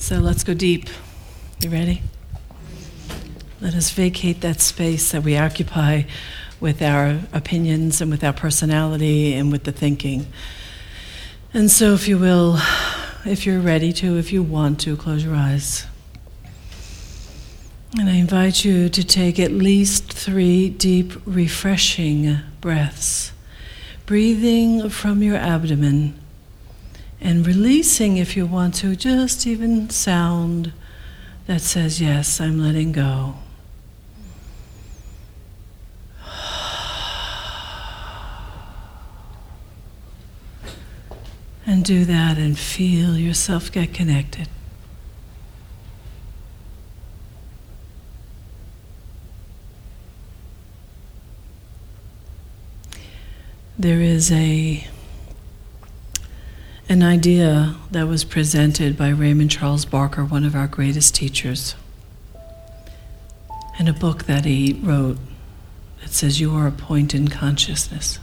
So let's go deep. You ready? Let us vacate that space that we occupy with our opinions and with our personality and with the thinking. And so, if you will, if you're ready to, if you want to, close your eyes. And I invite you to take at least three deep, refreshing breaths, breathing from your abdomen and releasing, if you want to, just even sound that says, Yes, I'm letting go. And do that and feel yourself get connected. There is a an idea that was presented by Raymond Charles Barker, one of our greatest teachers, in a book that he wrote that says, You are a point in consciousness.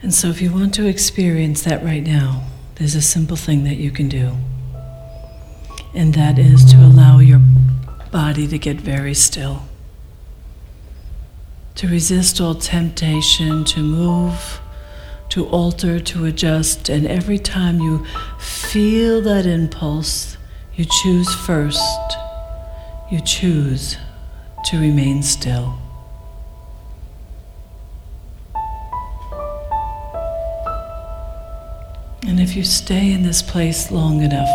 And so, if you want to experience that right now, there's a simple thing that you can do, and that is to allow your body to get very still, to resist all temptation to move to alter, to adjust, and every time you feel that impulse, you choose first, you choose to remain still. And if you stay in this place long enough,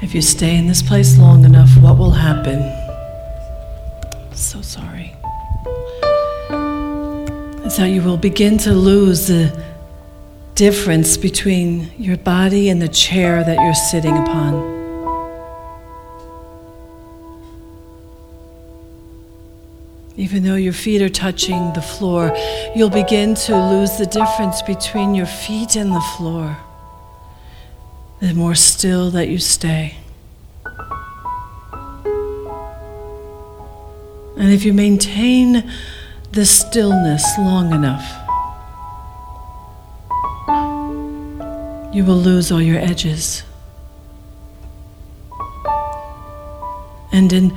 if you stay in this place long enough, what will happen? That you will begin to lose the difference between your body and the chair that you're sitting upon. Even though your feet are touching the floor, you'll begin to lose the difference between your feet and the floor. The more still that you stay. And if you maintain the stillness long enough, you will lose all your edges. And in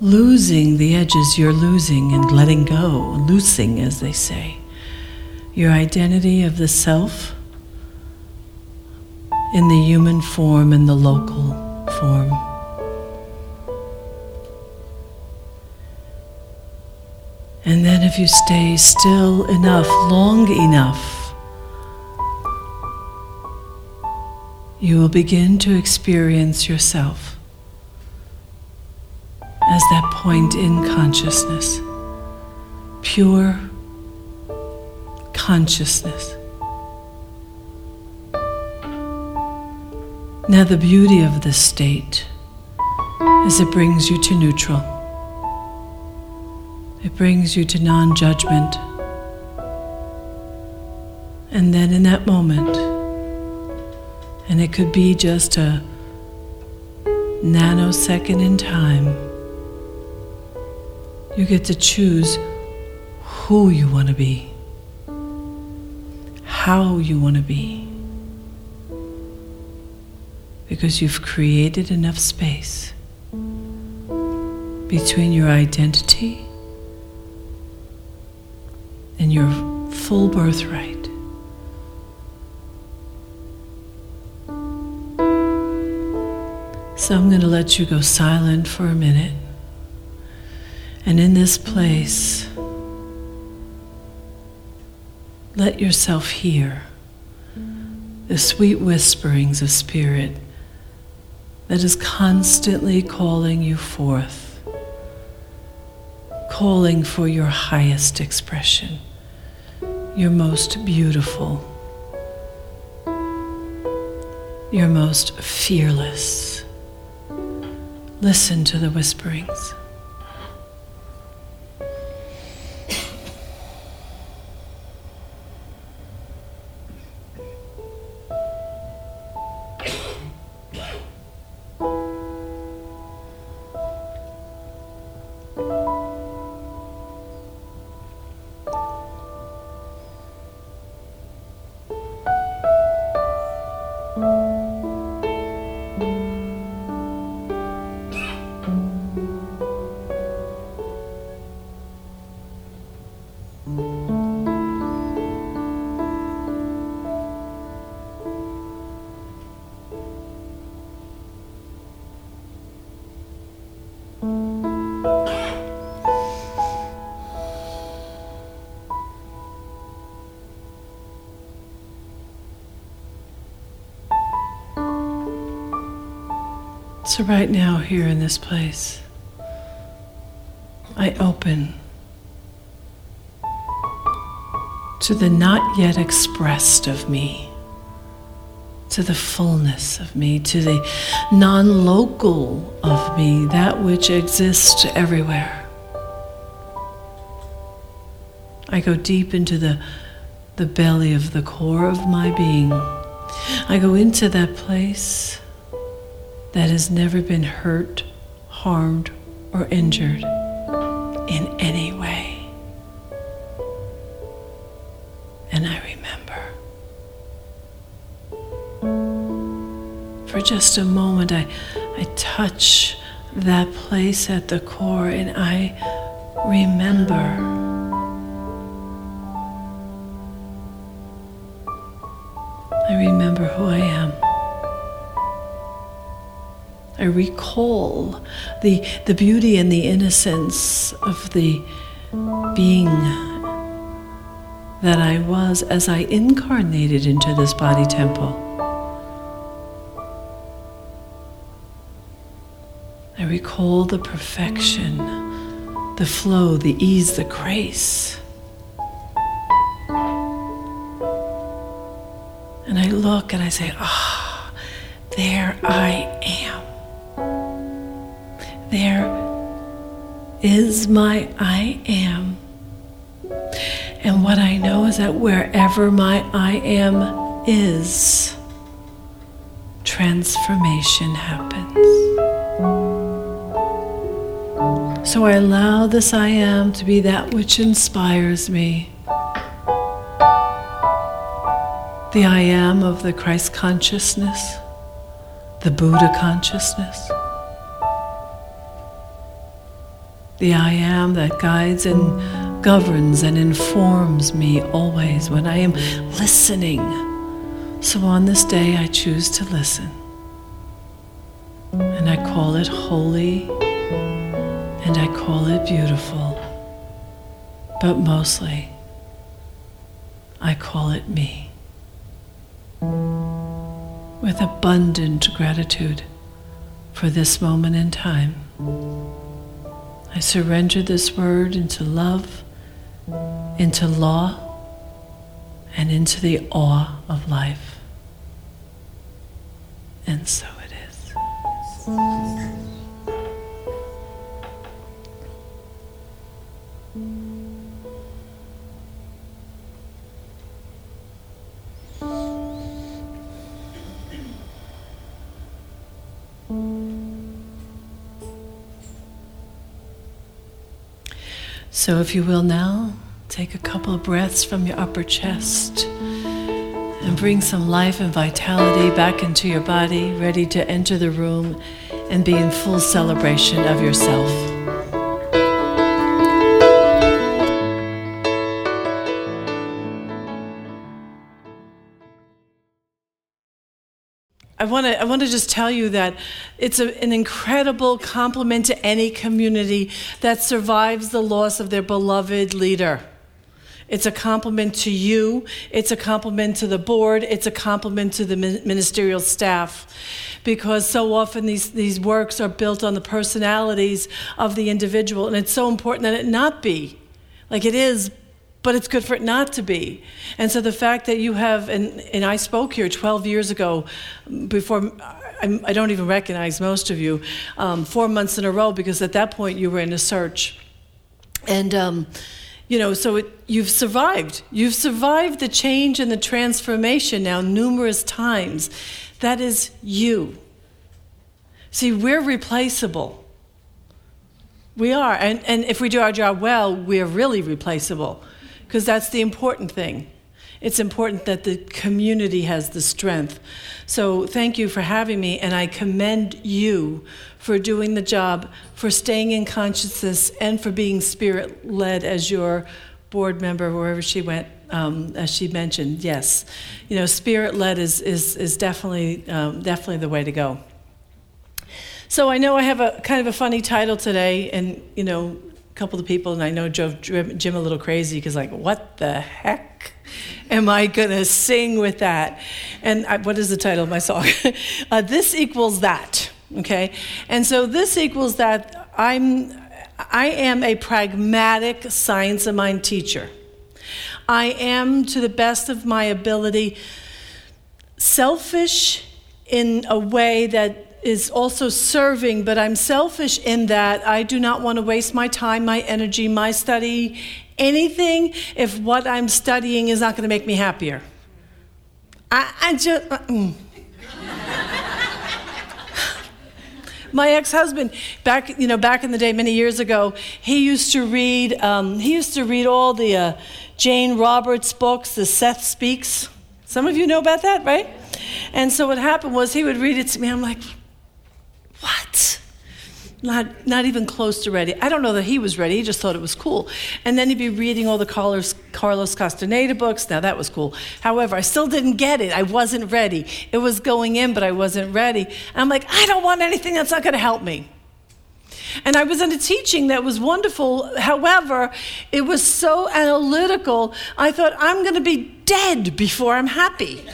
losing the edges, you're losing and letting go, loosing, as they say, your identity of the self in the human form and the local form. And then, if you stay still enough, long enough, you will begin to experience yourself as that point in consciousness, pure consciousness. Now, the beauty of this state is it brings you to neutral. It brings you to non judgment. And then in that moment, and it could be just a nanosecond in time, you get to choose who you want to be, how you want to be, because you've created enough space between your identity and your full birthright. So I'm going to let you go silent for a minute. And in this place, let yourself hear the sweet whisperings of Spirit that is constantly calling you forth, calling for your highest expression your most beautiful, your most fearless. Listen to the whisperings. So, right now, here in this place, I open to the not yet expressed of me, to the fullness of me, to the non local of me, that which exists everywhere. I go deep into the, the belly of the core of my being. I go into that place that has never been hurt, harmed, or injured in any way. And I remember. For just a moment, I, I touch that place at the core and I remember. I remember who I am. I recall the, the beauty and the innocence of the being that I was as I incarnated into this body temple. I recall the perfection, the flow, the ease, the grace. And I look and I say, ah, oh, there I am. There is my I am. And what I know is that wherever my I am is, transformation happens. So I allow this I am to be that which inspires me. The I am of the Christ consciousness, the Buddha consciousness the I am that guides and governs and informs me always when I am listening. So on this day, I choose to listen. And I call it holy and I call it beautiful. But mostly, I call it me. With abundant gratitude for this moment in time. I surrender this word into love, into law, and into the awe of life. And so it is. So, if you will now, take a couple of breaths from your upper chest and bring some life and vitality back into your body, ready to enter the room and be in full celebration of yourself. I want to I want to just tell you that it's a, an incredible compliment to any community that survives the loss of their beloved leader. It's a compliment to you, it's a compliment to the board, it's a compliment to the ministerial staff. Because so often these, these works are built on the personalities of the individual, and it's so important that it not be. Like it is but it's good for it not to be. And so the fact that you have, and, and I spoke here 12 years ago, before I, I don't even recognize most of you, um, four months in a row, because at that point you were in a search. And, um, you know, so it, you've survived. You've survived the change and the transformation now numerous times. That is you. See, we're replaceable. We are. And, and if we do our job well, we're really replaceable because that's the important thing. It's important that the community has the strength. So, thank you for having me, and I commend you for doing the job, for staying in consciousness, and for being spirit led as your board member, wherever she went, um, as she mentioned. Yes, you know, spirit led is, is, is definitely, um, definitely the way to go. So, I know I have a kind of a funny title today, and, you know, couple of people, and I know drove Jim a little crazy because, like, what the heck am I going to sing with that? And I, what is the title of my song? uh, this equals that. Okay? And so this equals that I'm I am a pragmatic science of mind teacher. I am, to the best of my ability, selfish in a way that is also serving, but I'm selfish in that I do not want to waste my time, my energy, my study, anything if what I'm studying is not going to make me happier. I, I just. Uh, mm. my ex-husband back you know back in the day many years ago he used to read um, he used to read all the uh, jane roberts books the seth speaks some of you know about that right and so what happened was he would read it to me i'm like what not, not even close to ready. I don't know that he was ready. He just thought it was cool. And then he'd be reading all the Carlos, Carlos Castaneda books. Now, that was cool. However, I still didn't get it. I wasn't ready. It was going in, but I wasn't ready. And I'm like, I don't want anything that's not going to help me. And I was in a teaching that was wonderful. However, it was so analytical, I thought, I'm going to be dead before I'm happy.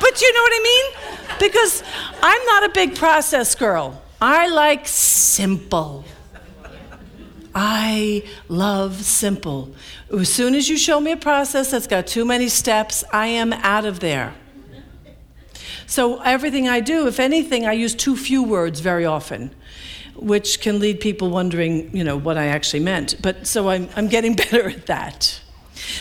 but you know what I mean? because I'm not a big process girl. I like simple. I love simple. As soon as you show me a process that's got too many steps, I am out of there. So, everything I do, if anything, I use too few words very often, which can lead people wondering, you know, what I actually meant. But so I'm, I'm getting better at that.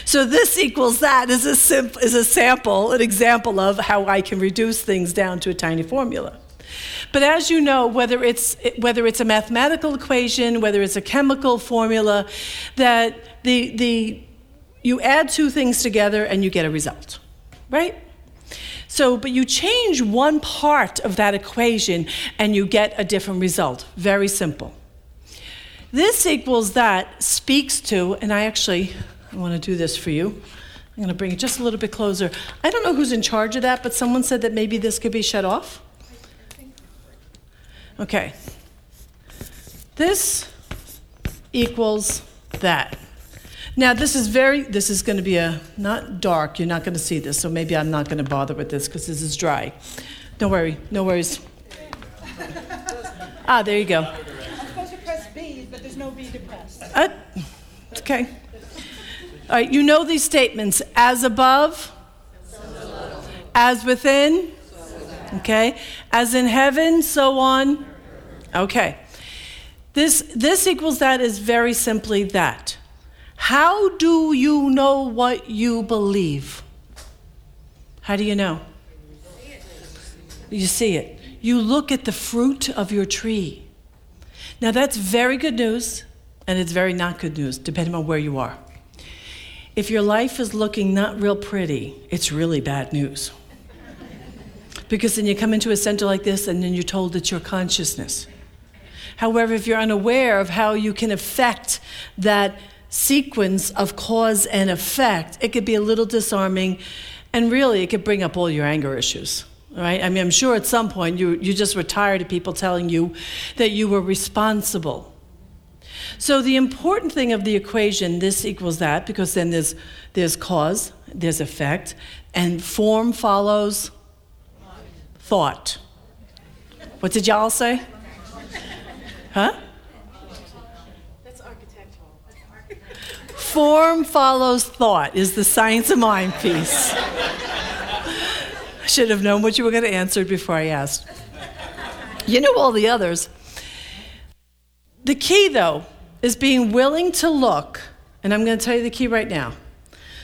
So this equals that is a, simp- is a sample, an example of how I can reduce things down to a tiny formula. But as you know, whether it's, whether it's a mathematical equation, whether it's a chemical formula, that the, the, you add two things together and you get a result, right? So, but you change one part of that equation and you get a different result. Very simple. This equals that speaks to, and I actually I want to do this for you. I'm going to bring it just a little bit closer. I don't know who's in charge of that, but someone said that maybe this could be shut off. Okay. This equals that. Now this is very this is going to be a not dark, you're not going to see this, so maybe I'm not going to bother with this because this is dry. Don't worry, no worries. ah, there you go. I'm supposed to press B, but there's no B to press. Uh, okay. All right, you know these statements as above, as within, okay, as in heaven, so on. Okay. This, this equals that is very simply that. How do you know what you believe? How do you know? You see it. You look at the fruit of your tree. Now, that's very good news, and it's very not good news, depending on where you are. If your life is looking not real pretty, it's really bad news. because then you come into a center like this and then you're told it's your consciousness. However, if you're unaware of how you can affect that sequence of cause and effect, it could be a little disarming and really it could bring up all your anger issues. Right? I mean, I'm sure at some point you, you just were tired of people telling you that you were responsible so the important thing of the equation, this equals that, because then there's, there's cause, there's effect, and form follows thought. What did y'all say? Huh? That's architectural. Form follows thought is the science of mind piece. I should have known what you were going to answer before I asked. You know all the others. The key, though, is being willing to look, and I'm going to tell you the key right now.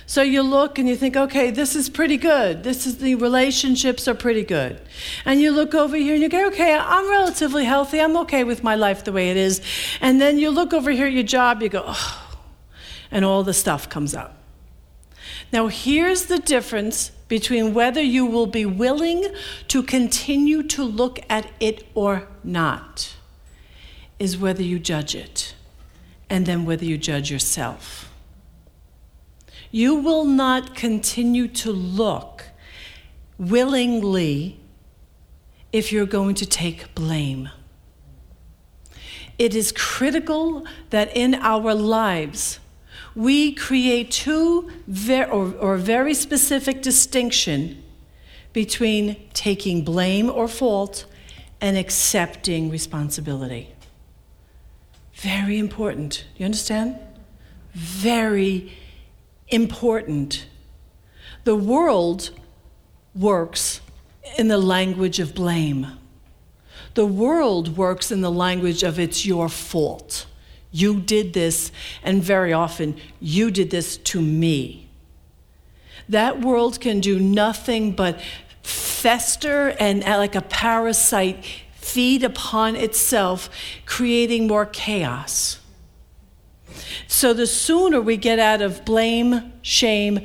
So you look and you think, okay, this is pretty good. This is the relationships are pretty good. And you look over here and you go, okay, I'm relatively healthy. I'm okay with my life the way it is. And then you look over here at your job, you go, oh, and all the stuff comes up. Now, here's the difference between whether you will be willing to continue to look at it or not, is whether you judge it and then whether you judge yourself. You will not continue to look willingly if you're going to take blame. It is critical that in our lives we create two ver- or, or very specific distinction between taking blame or fault and accepting responsibility. Very important. You understand? Very important. The world works in the language of blame. The world works in the language of it's your fault. You did this, and very often, you did this to me. That world can do nothing but fester and, like a parasite, feed upon itself, creating more chaos. So the sooner we get out of blame, shame,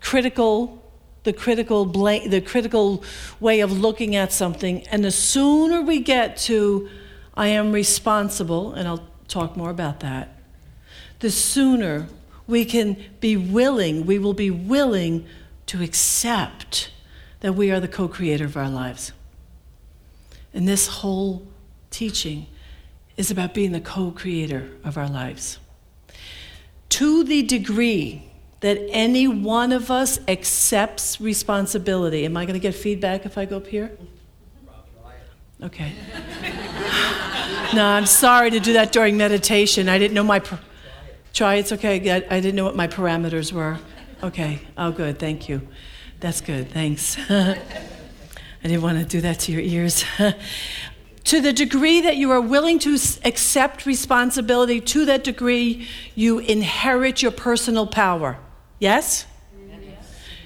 critical, the critical blame, the critical way of looking at something, and the sooner we get to I am responsible, and I'll talk more about that, the sooner we can be willing, we will be willing to accept that we are the co creator of our lives. And this whole teaching is about being the co creator of our lives. To the degree that any one of us accepts responsibility, am I going to get feedback if I go up here? Okay. no, I'm sorry to do that during meditation. I didn't know my. Try, it's okay. I didn't know what my parameters were. Okay. Oh, good. Thank you. That's good. Thanks. I didn't want to do that to your ears. to the degree that you are willing to accept responsibility, to that degree, you inherit your personal power. Yes?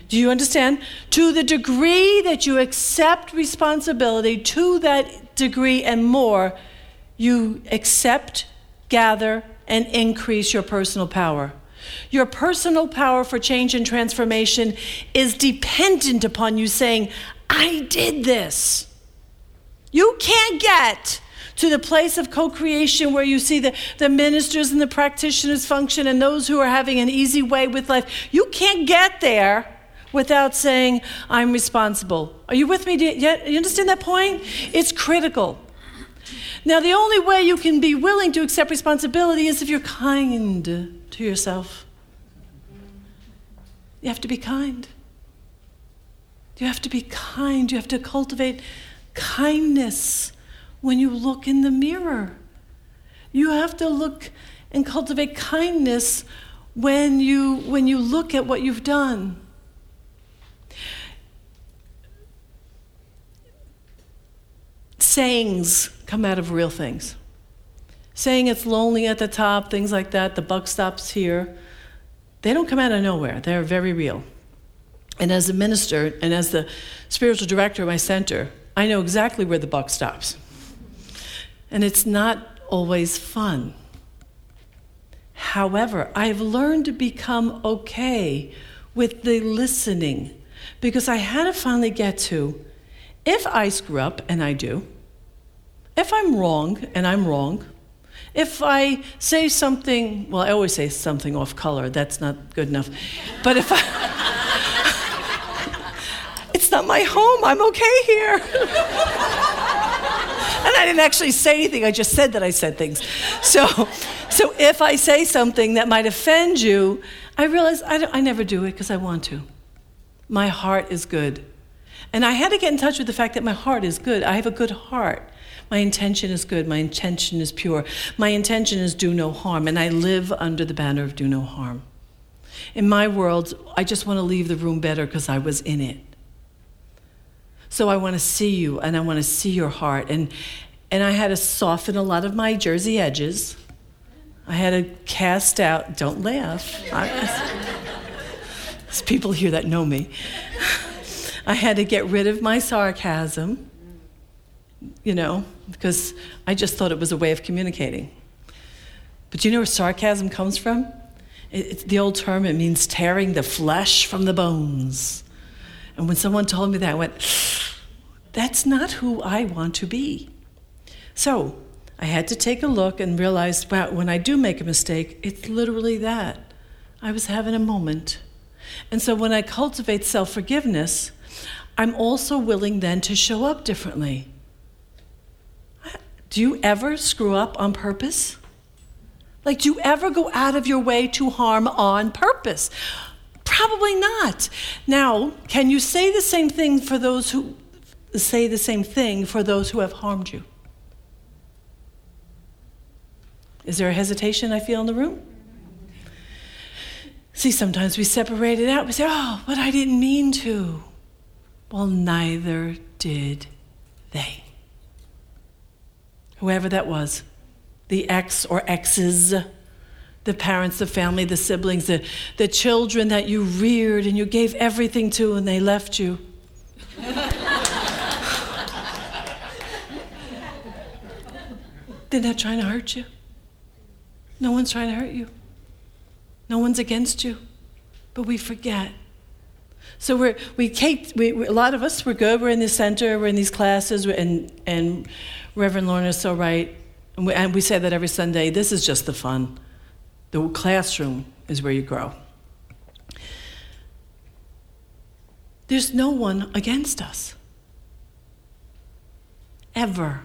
Do you understand? To the degree that you accept responsibility, to that degree and more, you accept, gather, and increase your personal power. Your personal power for change and transformation is dependent upon you saying, I did this. You can't get to the place of co creation where you see the, the ministers and the practitioners function and those who are having an easy way with life. You can't get there without saying, I'm responsible. Are you with me? You, you understand that point? It's critical. Now, the only way you can be willing to accept responsibility is if you're kind to yourself. You have to be kind. You have to be kind. You have to cultivate kindness when you look in the mirror. You have to look and cultivate kindness when you, when you look at what you've done. sayings come out of real things. Saying it's lonely at the top, things like that, the buck stops here, they don't come out of nowhere. They're very real. And as a minister and as the spiritual director of my center, I know exactly where the buck stops. And it's not always fun. However, I've learned to become okay with the listening because I had to finally get to if I screw up, and I do, if I'm wrong, and I'm wrong, if I say something, well, I always say something off color, that's not good enough. But if I, not my home, I'm okay here. and I didn't actually say anything, I just said that I said things. So, so if I say something that might offend you, I realize I, I never do it because I want to. My heart is good. And I had to get in touch with the fact that my heart is good. I have a good heart. My intention is good. My intention is pure. My intention is do no harm. And I live under the banner of do no harm. In my world, I just want to leave the room better because I was in it. So I want to see you and I want to see your heart. And, and I had to soften a lot of my jersey edges. I had to cast out, don't laugh. there's people here that know me. I had to get rid of my sarcasm you know, because I just thought it was a way of communicating. But you know where sarcasm comes from? it's the old term, it means tearing the flesh from the bones. And when someone told me that, I went, that's not who I want to be. So I had to take a look and realize, wow, when I do make a mistake, it's literally that. I was having a moment. And so when I cultivate self forgiveness, I'm also willing then to show up differently. Do you ever screw up on purpose? Like, do you ever go out of your way to harm on purpose? Probably not. Now, can you say the same thing for those who say the same thing for those who have harmed you? Is there a hesitation I feel in the room? See, sometimes we separate it out. We say, oh, but I didn't mean to. Well, neither did they. Whoever that was, the ex or exes, the parents, the family, the siblings, the, the children that you reared and you gave everything to and they left you. They're not trying to hurt you. No one's trying to hurt you. No one's against you. But we forget. So we're, we, Kate, we, we, a lot of us, we're good. We're in the center, we're in these classes, and, and Reverend Lorna is so right. And we, and we say that every Sunday. This is just the fun. The classroom is where you grow. There's no one against us. Ever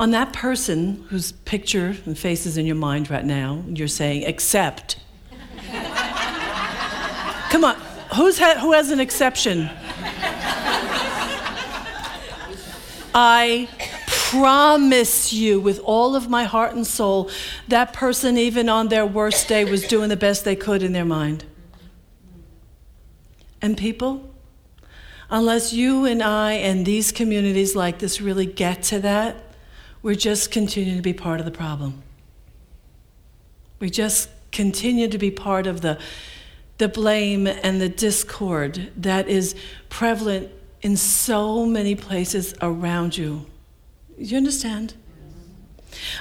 on that person whose picture and face is in your mind right now, you're saying, except. Come on, who's ha- who has an exception? I promise you, with all of my heart and soul, that person, even on their worst day, was doing the best they could in their mind. And people, unless you and I and these communities like this really get to that, we're just continuing to be part of the problem. We just continue to be part of the, the blame and the discord that is prevalent in so many places around you. You understand?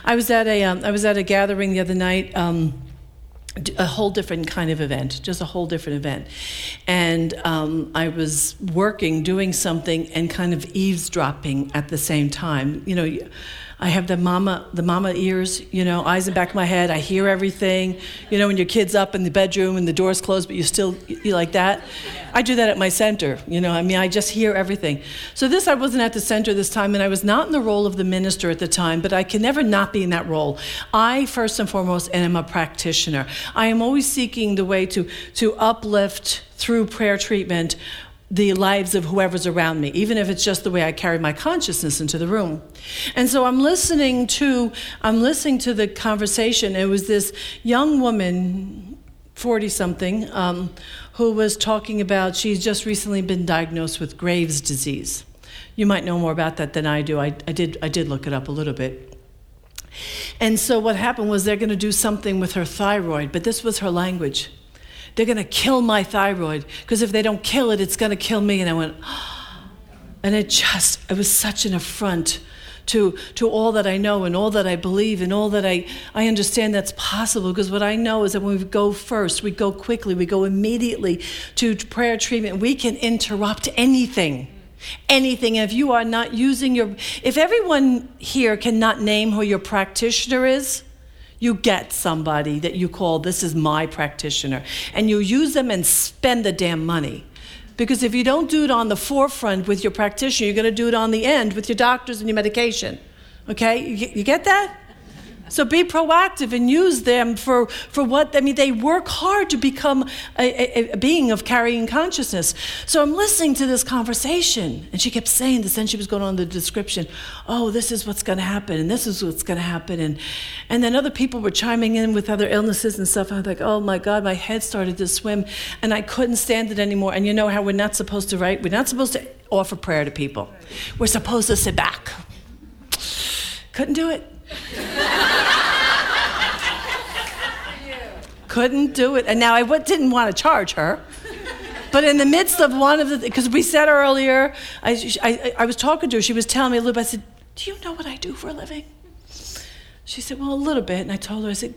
I was at a, um, I was at a gathering the other night. Um, a whole different kind of event, just a whole different event. And um, I was working, doing something, and kind of eavesdropping at the same time. You know, I have the mama, the mama ears, you know, eyes in back of my head. I hear everything. You know, when your kid's up in the bedroom and the door's closed, but you still, you like that. I do that at my center. You know, I mean, I just hear everything. So this, I wasn't at the center this time, and I was not in the role of the minister at the time, but I can never not be in that role. I, first and foremost, am a practitioner. I am always seeking the way to, to uplift through prayer treatment the lives of whoever's around me, even if it's just the way I carry my consciousness into the room. And so I'm listening to I'm listening to the conversation. It was this young woman, 40 something, um, who was talking about she's just recently been diagnosed with Graves' disease. You might know more about that than I do. I, I did I did look it up a little bit. And so what happened was they're going to do something with her thyroid, but this was her language they're going to kill my thyroid because if they don't kill it, it's going to kill me. And I went, oh. and it just, it was such an affront to, to all that I know and all that I believe and all that I, I understand that's possible. Because what I know is that when we go first, we go quickly, we go immediately to prayer treatment, we can interrupt anything. Anything. If you are not using your, if everyone here cannot name who your practitioner is, you get somebody that you call, this is my practitioner, and you use them and spend the damn money. Because if you don't do it on the forefront with your practitioner, you're going to do it on the end with your doctors and your medication. Okay? You, you get that? So be proactive and use them for, for what, I mean, they work hard to become a, a, a, being of carrying consciousness. So I'm listening to this conversation, and she kept saying this, and she was going on the description, oh, this is what's going to happen, and this is what's going to happen. And, and then other people were chiming in with other illnesses and stuff. I was like, oh my God, my head started to swim, and I couldn't stand it anymore. And you know how we're not supposed to write? We're not supposed to offer prayer to people. We're supposed to sit back. Couldn't do it. Couldn't do it. And now I didn't want to charge her. But in the midst of one of the, because we said earlier, I, I, I was talking to her, she was telling me a little bit. I said, Do you know what I do for a living? She said, Well, a little bit. And I told her, I said,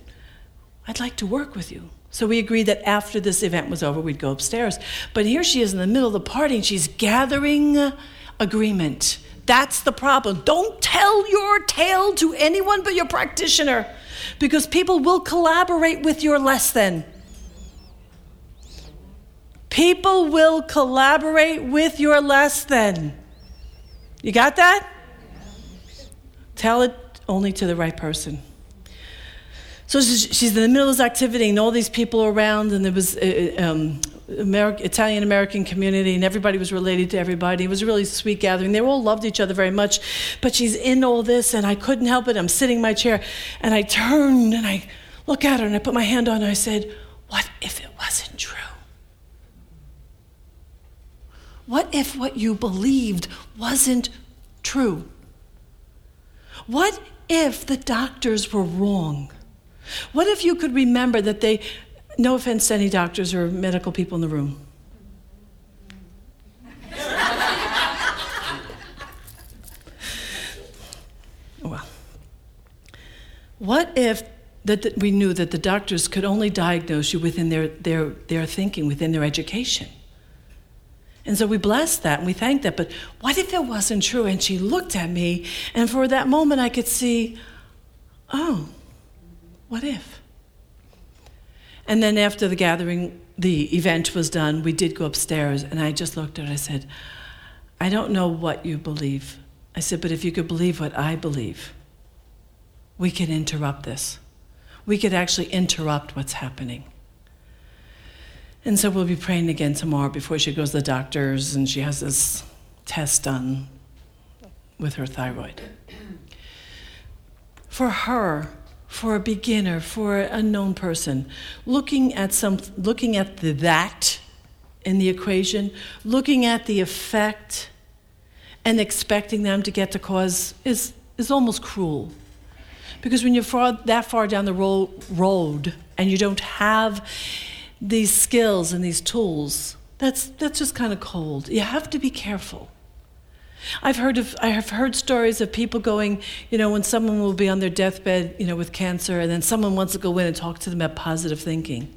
I'd like to work with you. So we agreed that after this event was over, we'd go upstairs. But here she is in the middle of the party and she's gathering agreement. That's the problem. Don't tell your tale to anyone but your practitioner because people will collaborate with your less than. People will collaborate with your less than. You got that? Tell it only to the right person. So she's in the middle of this activity, and all these people are around, and there was uh, uh, um, American, Italian American community, and everybody was related to everybody. It was a really sweet gathering. They all loved each other very much, but she's in all this, and I couldn't help it. I'm sitting in my chair, and I turned and I look at her, and I put my hand on her. And I said, "What if it wasn't true? What if what you believed wasn't true? What if the doctors were wrong?" What if you could remember that they, no offense to any doctors or medical people in the room. Oh, well, what if that we knew that the doctors could only diagnose you within their, their, their thinking, within their education? And so we blessed that and we thanked that. But what if it wasn't true? And she looked at me, and for that moment I could see, oh, what if? And then after the gathering, the event was done, we did go upstairs, and I just looked at her. I said, I don't know what you believe. I said, but if you could believe what I believe, we could interrupt this. We could actually interrupt what's happening. And so we'll be praying again tomorrow before she goes to the doctors and she has this test done with her thyroid. For her, for a beginner, for an unknown person, looking at some, looking at the that in the equation, looking at the effect, and expecting them to get the cause is is almost cruel, because when you're far, that far down the ro- road and you don't have these skills and these tools, that's that's just kind of cold. You have to be careful. I've heard of I have heard stories of people going, you know, when someone will be on their deathbed, you know, with cancer, and then someone wants to go in and talk to them about positive thinking.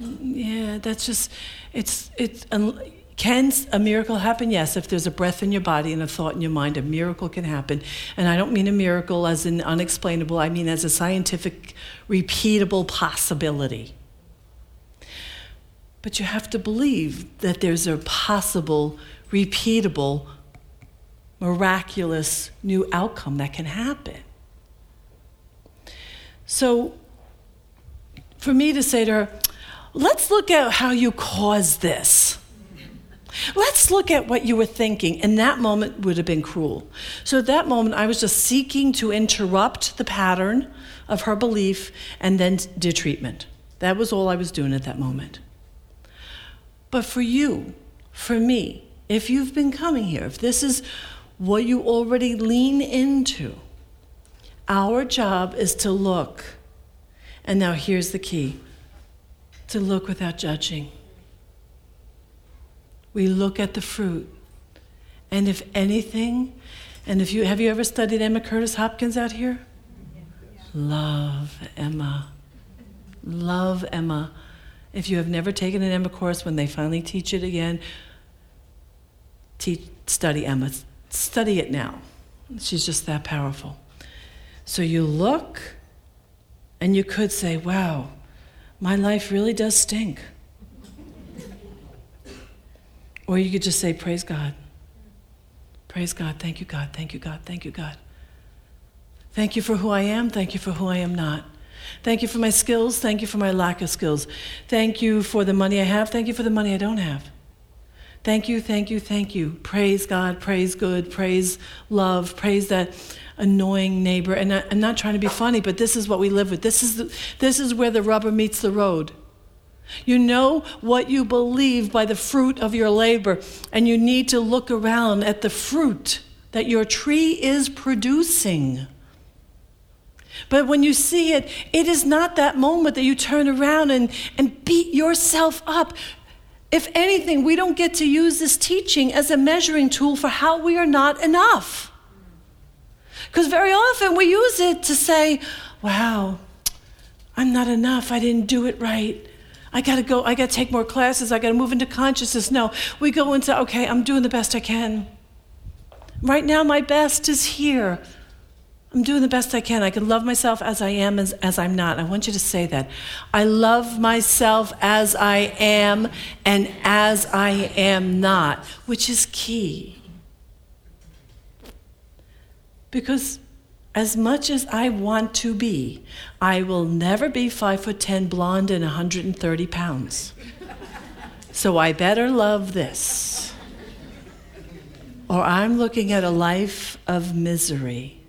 yeah, that's just it's it's. Can a miracle happen? Yes, if there's a breath in your body and a thought in your mind, a miracle can happen. And I don't mean a miracle as in unexplainable, I mean as a scientific, repeatable possibility. But you have to believe that there's a possible repeatable, miraculous new outcome that can happen. So, for me to say to her, let's look at how you caused this. Let's look at what you were thinking. In that moment would have been cruel. So at that moment, I was just seeking to interrupt the pattern of her belief and then do treatment. That was all I was doing at that moment. But for you, for me, if you've been coming here, if this is what you already lean into, our job is to look. And now here's the key to look without judging. We look at the fruit. And if anything, and if you have you ever studied Emma Curtis Hopkins out here? Love Emma. Love Emma. If you have never taken an Emma course, when they finally teach it again, teach, study Emma. Study it now. She's just that powerful. So you look and you could say, wow, my life really does stink. or you could just say, praise God. Praise God. Thank you, God. Thank you, God. Thank you, God. Thank you for who I am. Thank you for who I am not. Thank you for my skills. Thank you for my lack of skills. Thank you for the money I have. Thank you for the money I don't have. Thank you, thank you, thank you. Praise God, praise good, praise love, praise that annoying neighbor. And I, am not trying to be funny, but this is what we live with. This is, the, this is where the rubber meets the road. You know what you believe by the fruit of your labor, and you need to look around at the fruit that your tree is producing. But when you see it, it is not that moment that you turn around and, and beat yourself up. If anything, we don't get to use this teaching as a measuring tool for how we are not enough. Because very often we use it to say, wow, I'm not enough. I didn't do it right. I got to go, I got to take more classes. I got to move into consciousness. No, we go into, okay, I'm doing the best I can. Right now, my best is here. I'm doing the best I can. I can love myself as I am, as, as I'm not. I want you to say that. I love myself as I am and as I am not, which is key. Because as much as I want to be, I will never be five foot ten, blonde, and 130 pounds. So I better love this. Or I'm looking at a life of misery.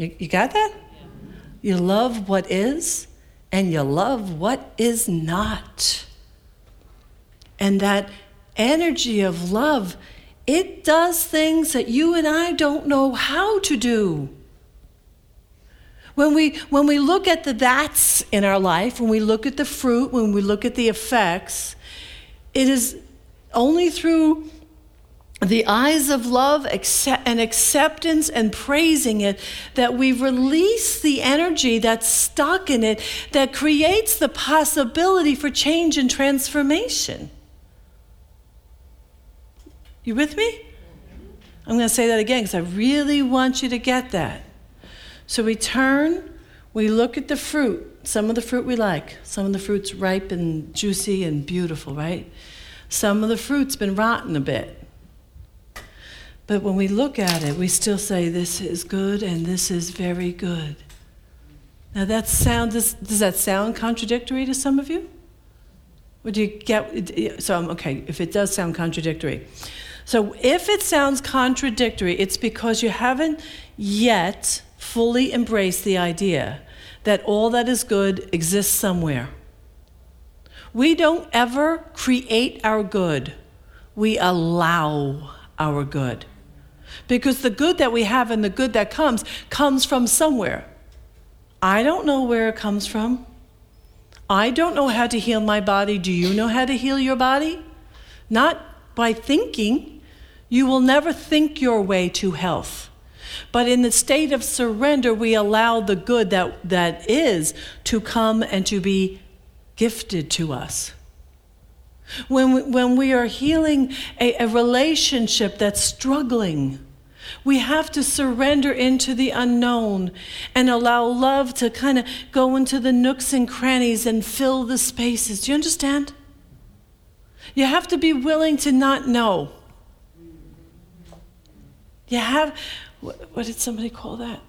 You, you got that? You love what is, and you love what is not. And that energy of love it does things that you and I don't know how to do. When we, when we look at the that's in our life, when we look at the fruit, when we look at the effects, it is only through the eyes of love and acceptance and praising it that we release the energy that's stuck in it that creates the possibility for change and transformation. You with me? I'm going to say that again because I really want you to get that. So we turn, we look at the fruit. Some of the fruit we like. Some of the fruit's ripe and juicy and beautiful, right? Some of the fruit's been rotten a bit. But when we look at it, we still say, This is good and this is very good. Now, that sound, does, does that sound contradictory to some of you? Would you get, so, okay, if it does sound contradictory. So if it sounds contradictory, it's because you haven't yet fully embraced the idea that all that is good exists somewhere. We don't ever create our good, we allow our good. Because the good that we have and the good that comes comes from somewhere. I don't know where it comes from. I don't know how to heal my body. Do you know how to heal your body? Not by thinking, you will never think your way to health. But in the state of surrender, we allow the good that, that is to come and to be gifted to us. When we, when we are healing a, a relationship that's struggling, we have to surrender into the unknown and allow love to kind of go into the nooks and crannies and fill the spaces. Do you understand? You have to be willing to not know. You have, what, what did somebody call that?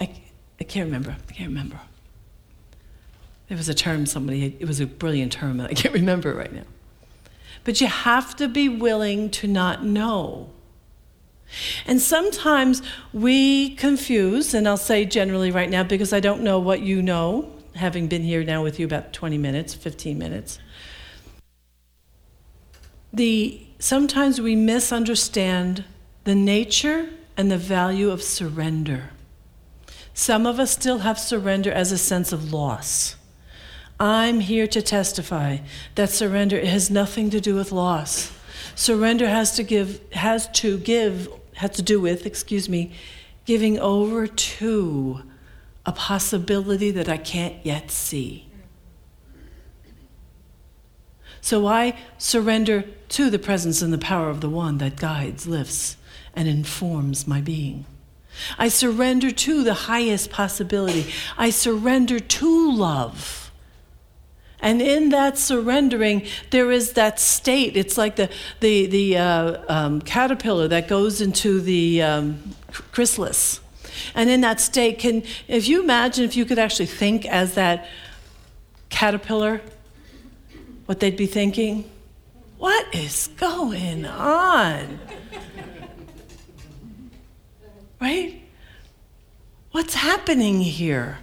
I, I can't remember. I can't remember. There was a term somebody, it was a brilliant term, and I can't remember it right now. But you have to be willing to not know. And sometimes we confuse, and I'll say generally right now because I don't know what you know, having been here now with you about 20 minutes, 15 minutes. The sometimes we misunderstand the nature and the value of surrender. Some of us still have surrender as a sense of loss. I'm here to testify that surrender has nothing to do with loss. Surrender has to give has to give has to do with, excuse me, giving over to a possibility that I can't yet see. So I surrender to the presence and the power of the one that guides, lifts, and informs my being. I surrender to the highest possibility. I surrender to love. And in that surrendering, there is that state. It's like the, the, the uh, um, caterpillar that goes into the um, chrysalis. And in that state, can, if you imagine if you could actually think as that caterpillar what they'd be thinking? What is going on? right? What's happening here?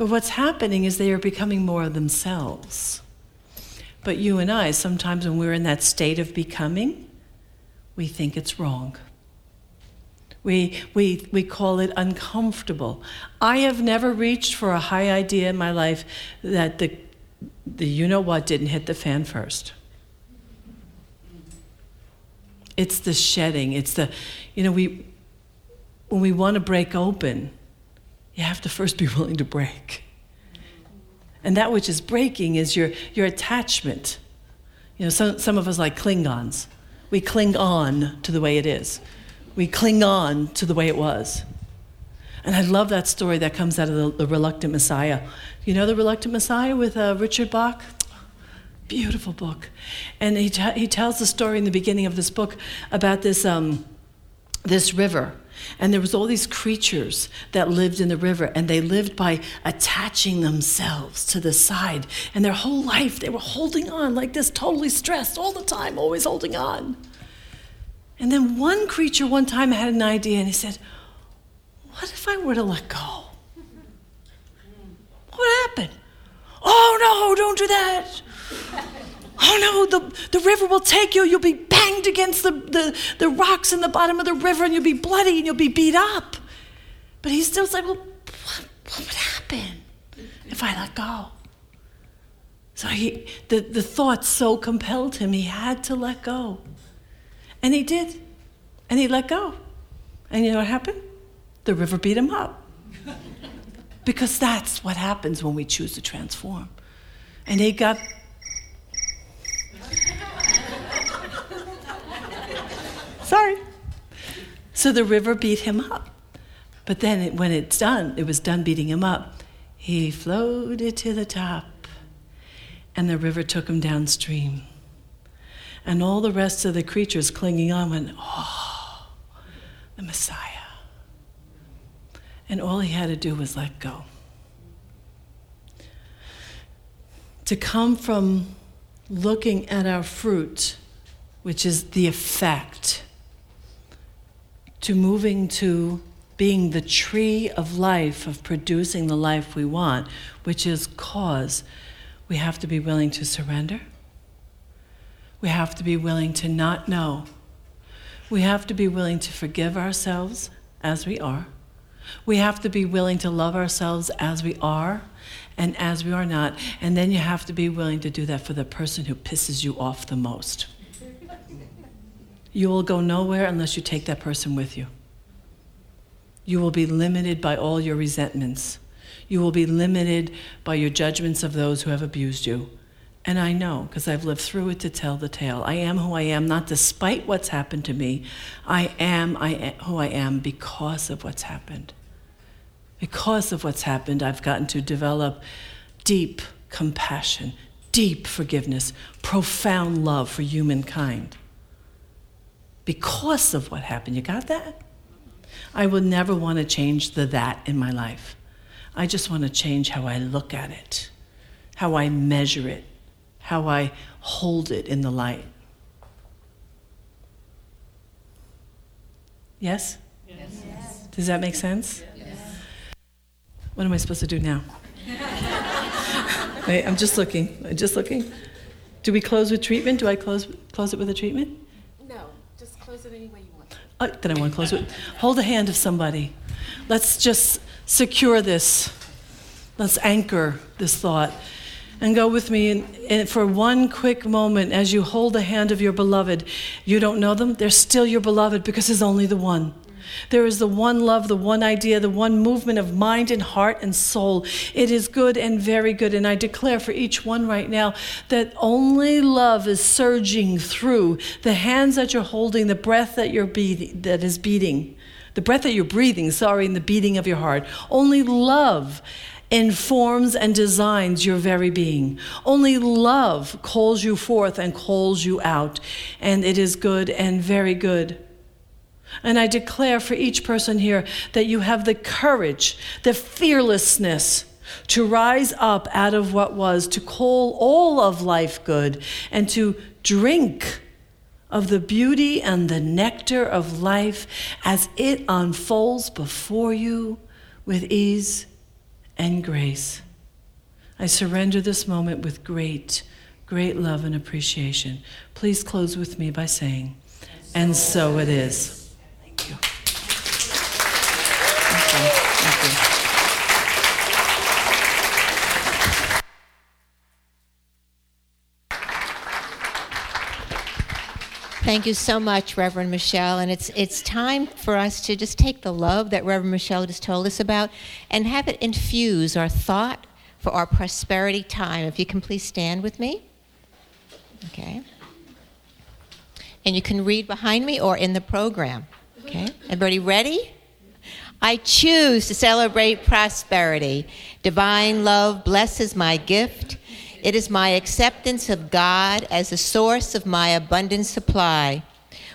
But what's happening is they are becoming more of themselves. But you and I, sometimes when we're in that state of becoming, we think it's wrong. We, we, we call it uncomfortable. I have never reached for a high idea in my life that the the you know what didn't hit the fan first. It's the shedding. It's the, you know, we, when we want to break open, you have to first be willing to break. And that which is breaking is your, your attachment. You know, some, some of us like Klingons. We cling on to the way it is. We cling on to the way it was. And I love that story that comes out of the, the Reluctant Messiah. You know the Reluctant Messiah with uh, Richard Bach? beautiful book. And he, t- he tells the story in the beginning of this book about this, um, this river. And there was all these creatures that lived in the river, and they lived by attaching themselves to the side. And their whole life, they were holding on like this, totally stressed all the time, always holding on. And then one creature one time had an idea, and he said, What if I were to let go? What happened? Oh no, don't do that. Oh no, the, the river will take you. You'll be banged against the, the, the rocks in the bottom of the river and you'll be bloody and you'll be beat up. But he still said, Well, what, what would happen if I let go? So he, the, the thought so compelled him, he had to let go. And he did. And he let go. And you know what happened? The river beat him up. because that's what happens when we choose to transform. And he got Sorry. So the river beat him up. But then it, when it's done, it was done beating him up, he floated to the top, and the river took him downstream. And all the rest of the creatures clinging on went, Oh, the Messiah. And all he had to do was let go. To come from looking at our fruit, which is the effect, to moving to being the tree of life, of producing the life we want, which is cause, we have to be willing to surrender. We have to be willing to not know. We have to be willing to forgive ourselves as we are. We have to be willing to love ourselves as we are and as we are not. And then you have to be willing to do that for the person who pisses you off the most. You will go nowhere unless you take that person with you. You will be limited by all your resentments. You will be limited by your judgments of those who have abused you. And I know, because I've lived through it to tell the tale. I am who I am, not despite what's happened to me. I am, I am who I am because of what's happened. Because of what's happened, I've gotten to develop deep compassion, deep forgiveness, profound love for humankind because of what happened. You got that? I would never want to change the that in my life. I just want to change how I look at it, how I measure it, how I hold it in the light. Yes? Yes. Does that make sense? Yes. What am I supposed to do now? Wait, I'm just looking. I'm just looking. Do we close with treatment? Do I close close it with a treatment? It any way you want. Oh, then I want to close it. Hold the hand of somebody. Let's just secure this. Let's anchor this thought. And go with me and for one quick moment as you hold the hand of your beloved. You don't know them, they're still your beloved because there's only the one. There is the one love, the one idea, the one movement of mind and heart and soul. It is good and very good. And I declare for each one right now that only love is surging through the hands that you're holding, the breath that you're beating, that is beating, the breath that you're breathing, sorry, and the beating of your heart. Only love informs and designs your very being. Only love calls you forth and calls you out. And it is good and very good. And I declare for each person here that you have the courage, the fearlessness to rise up out of what was, to call all of life good, and to drink of the beauty and the nectar of life as it unfolds before you with ease and grace. I surrender this moment with great, great love and appreciation. Please close with me by saying, And so it is. Thank you. Thank you. Thank you so much, Reverend Michelle. And it's, it's time for us to just take the love that Reverend Michelle just told us about and have it infuse our thought for our prosperity time. If you can please stand with me. Okay. And you can read behind me or in the program. Okay, everybody ready? I choose to celebrate prosperity. Divine love blesses my gift. It is my acceptance of God as the source of my abundant supply.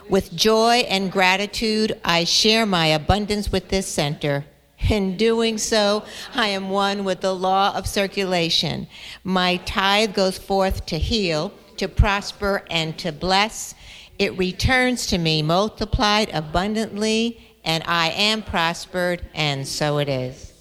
With joy and gratitude, I share my abundance with this center. In doing so, I am one with the law of circulation. My tithe goes forth to heal, to prosper, and to bless. It returns to me multiplied abundantly, and I am prospered, and so it is.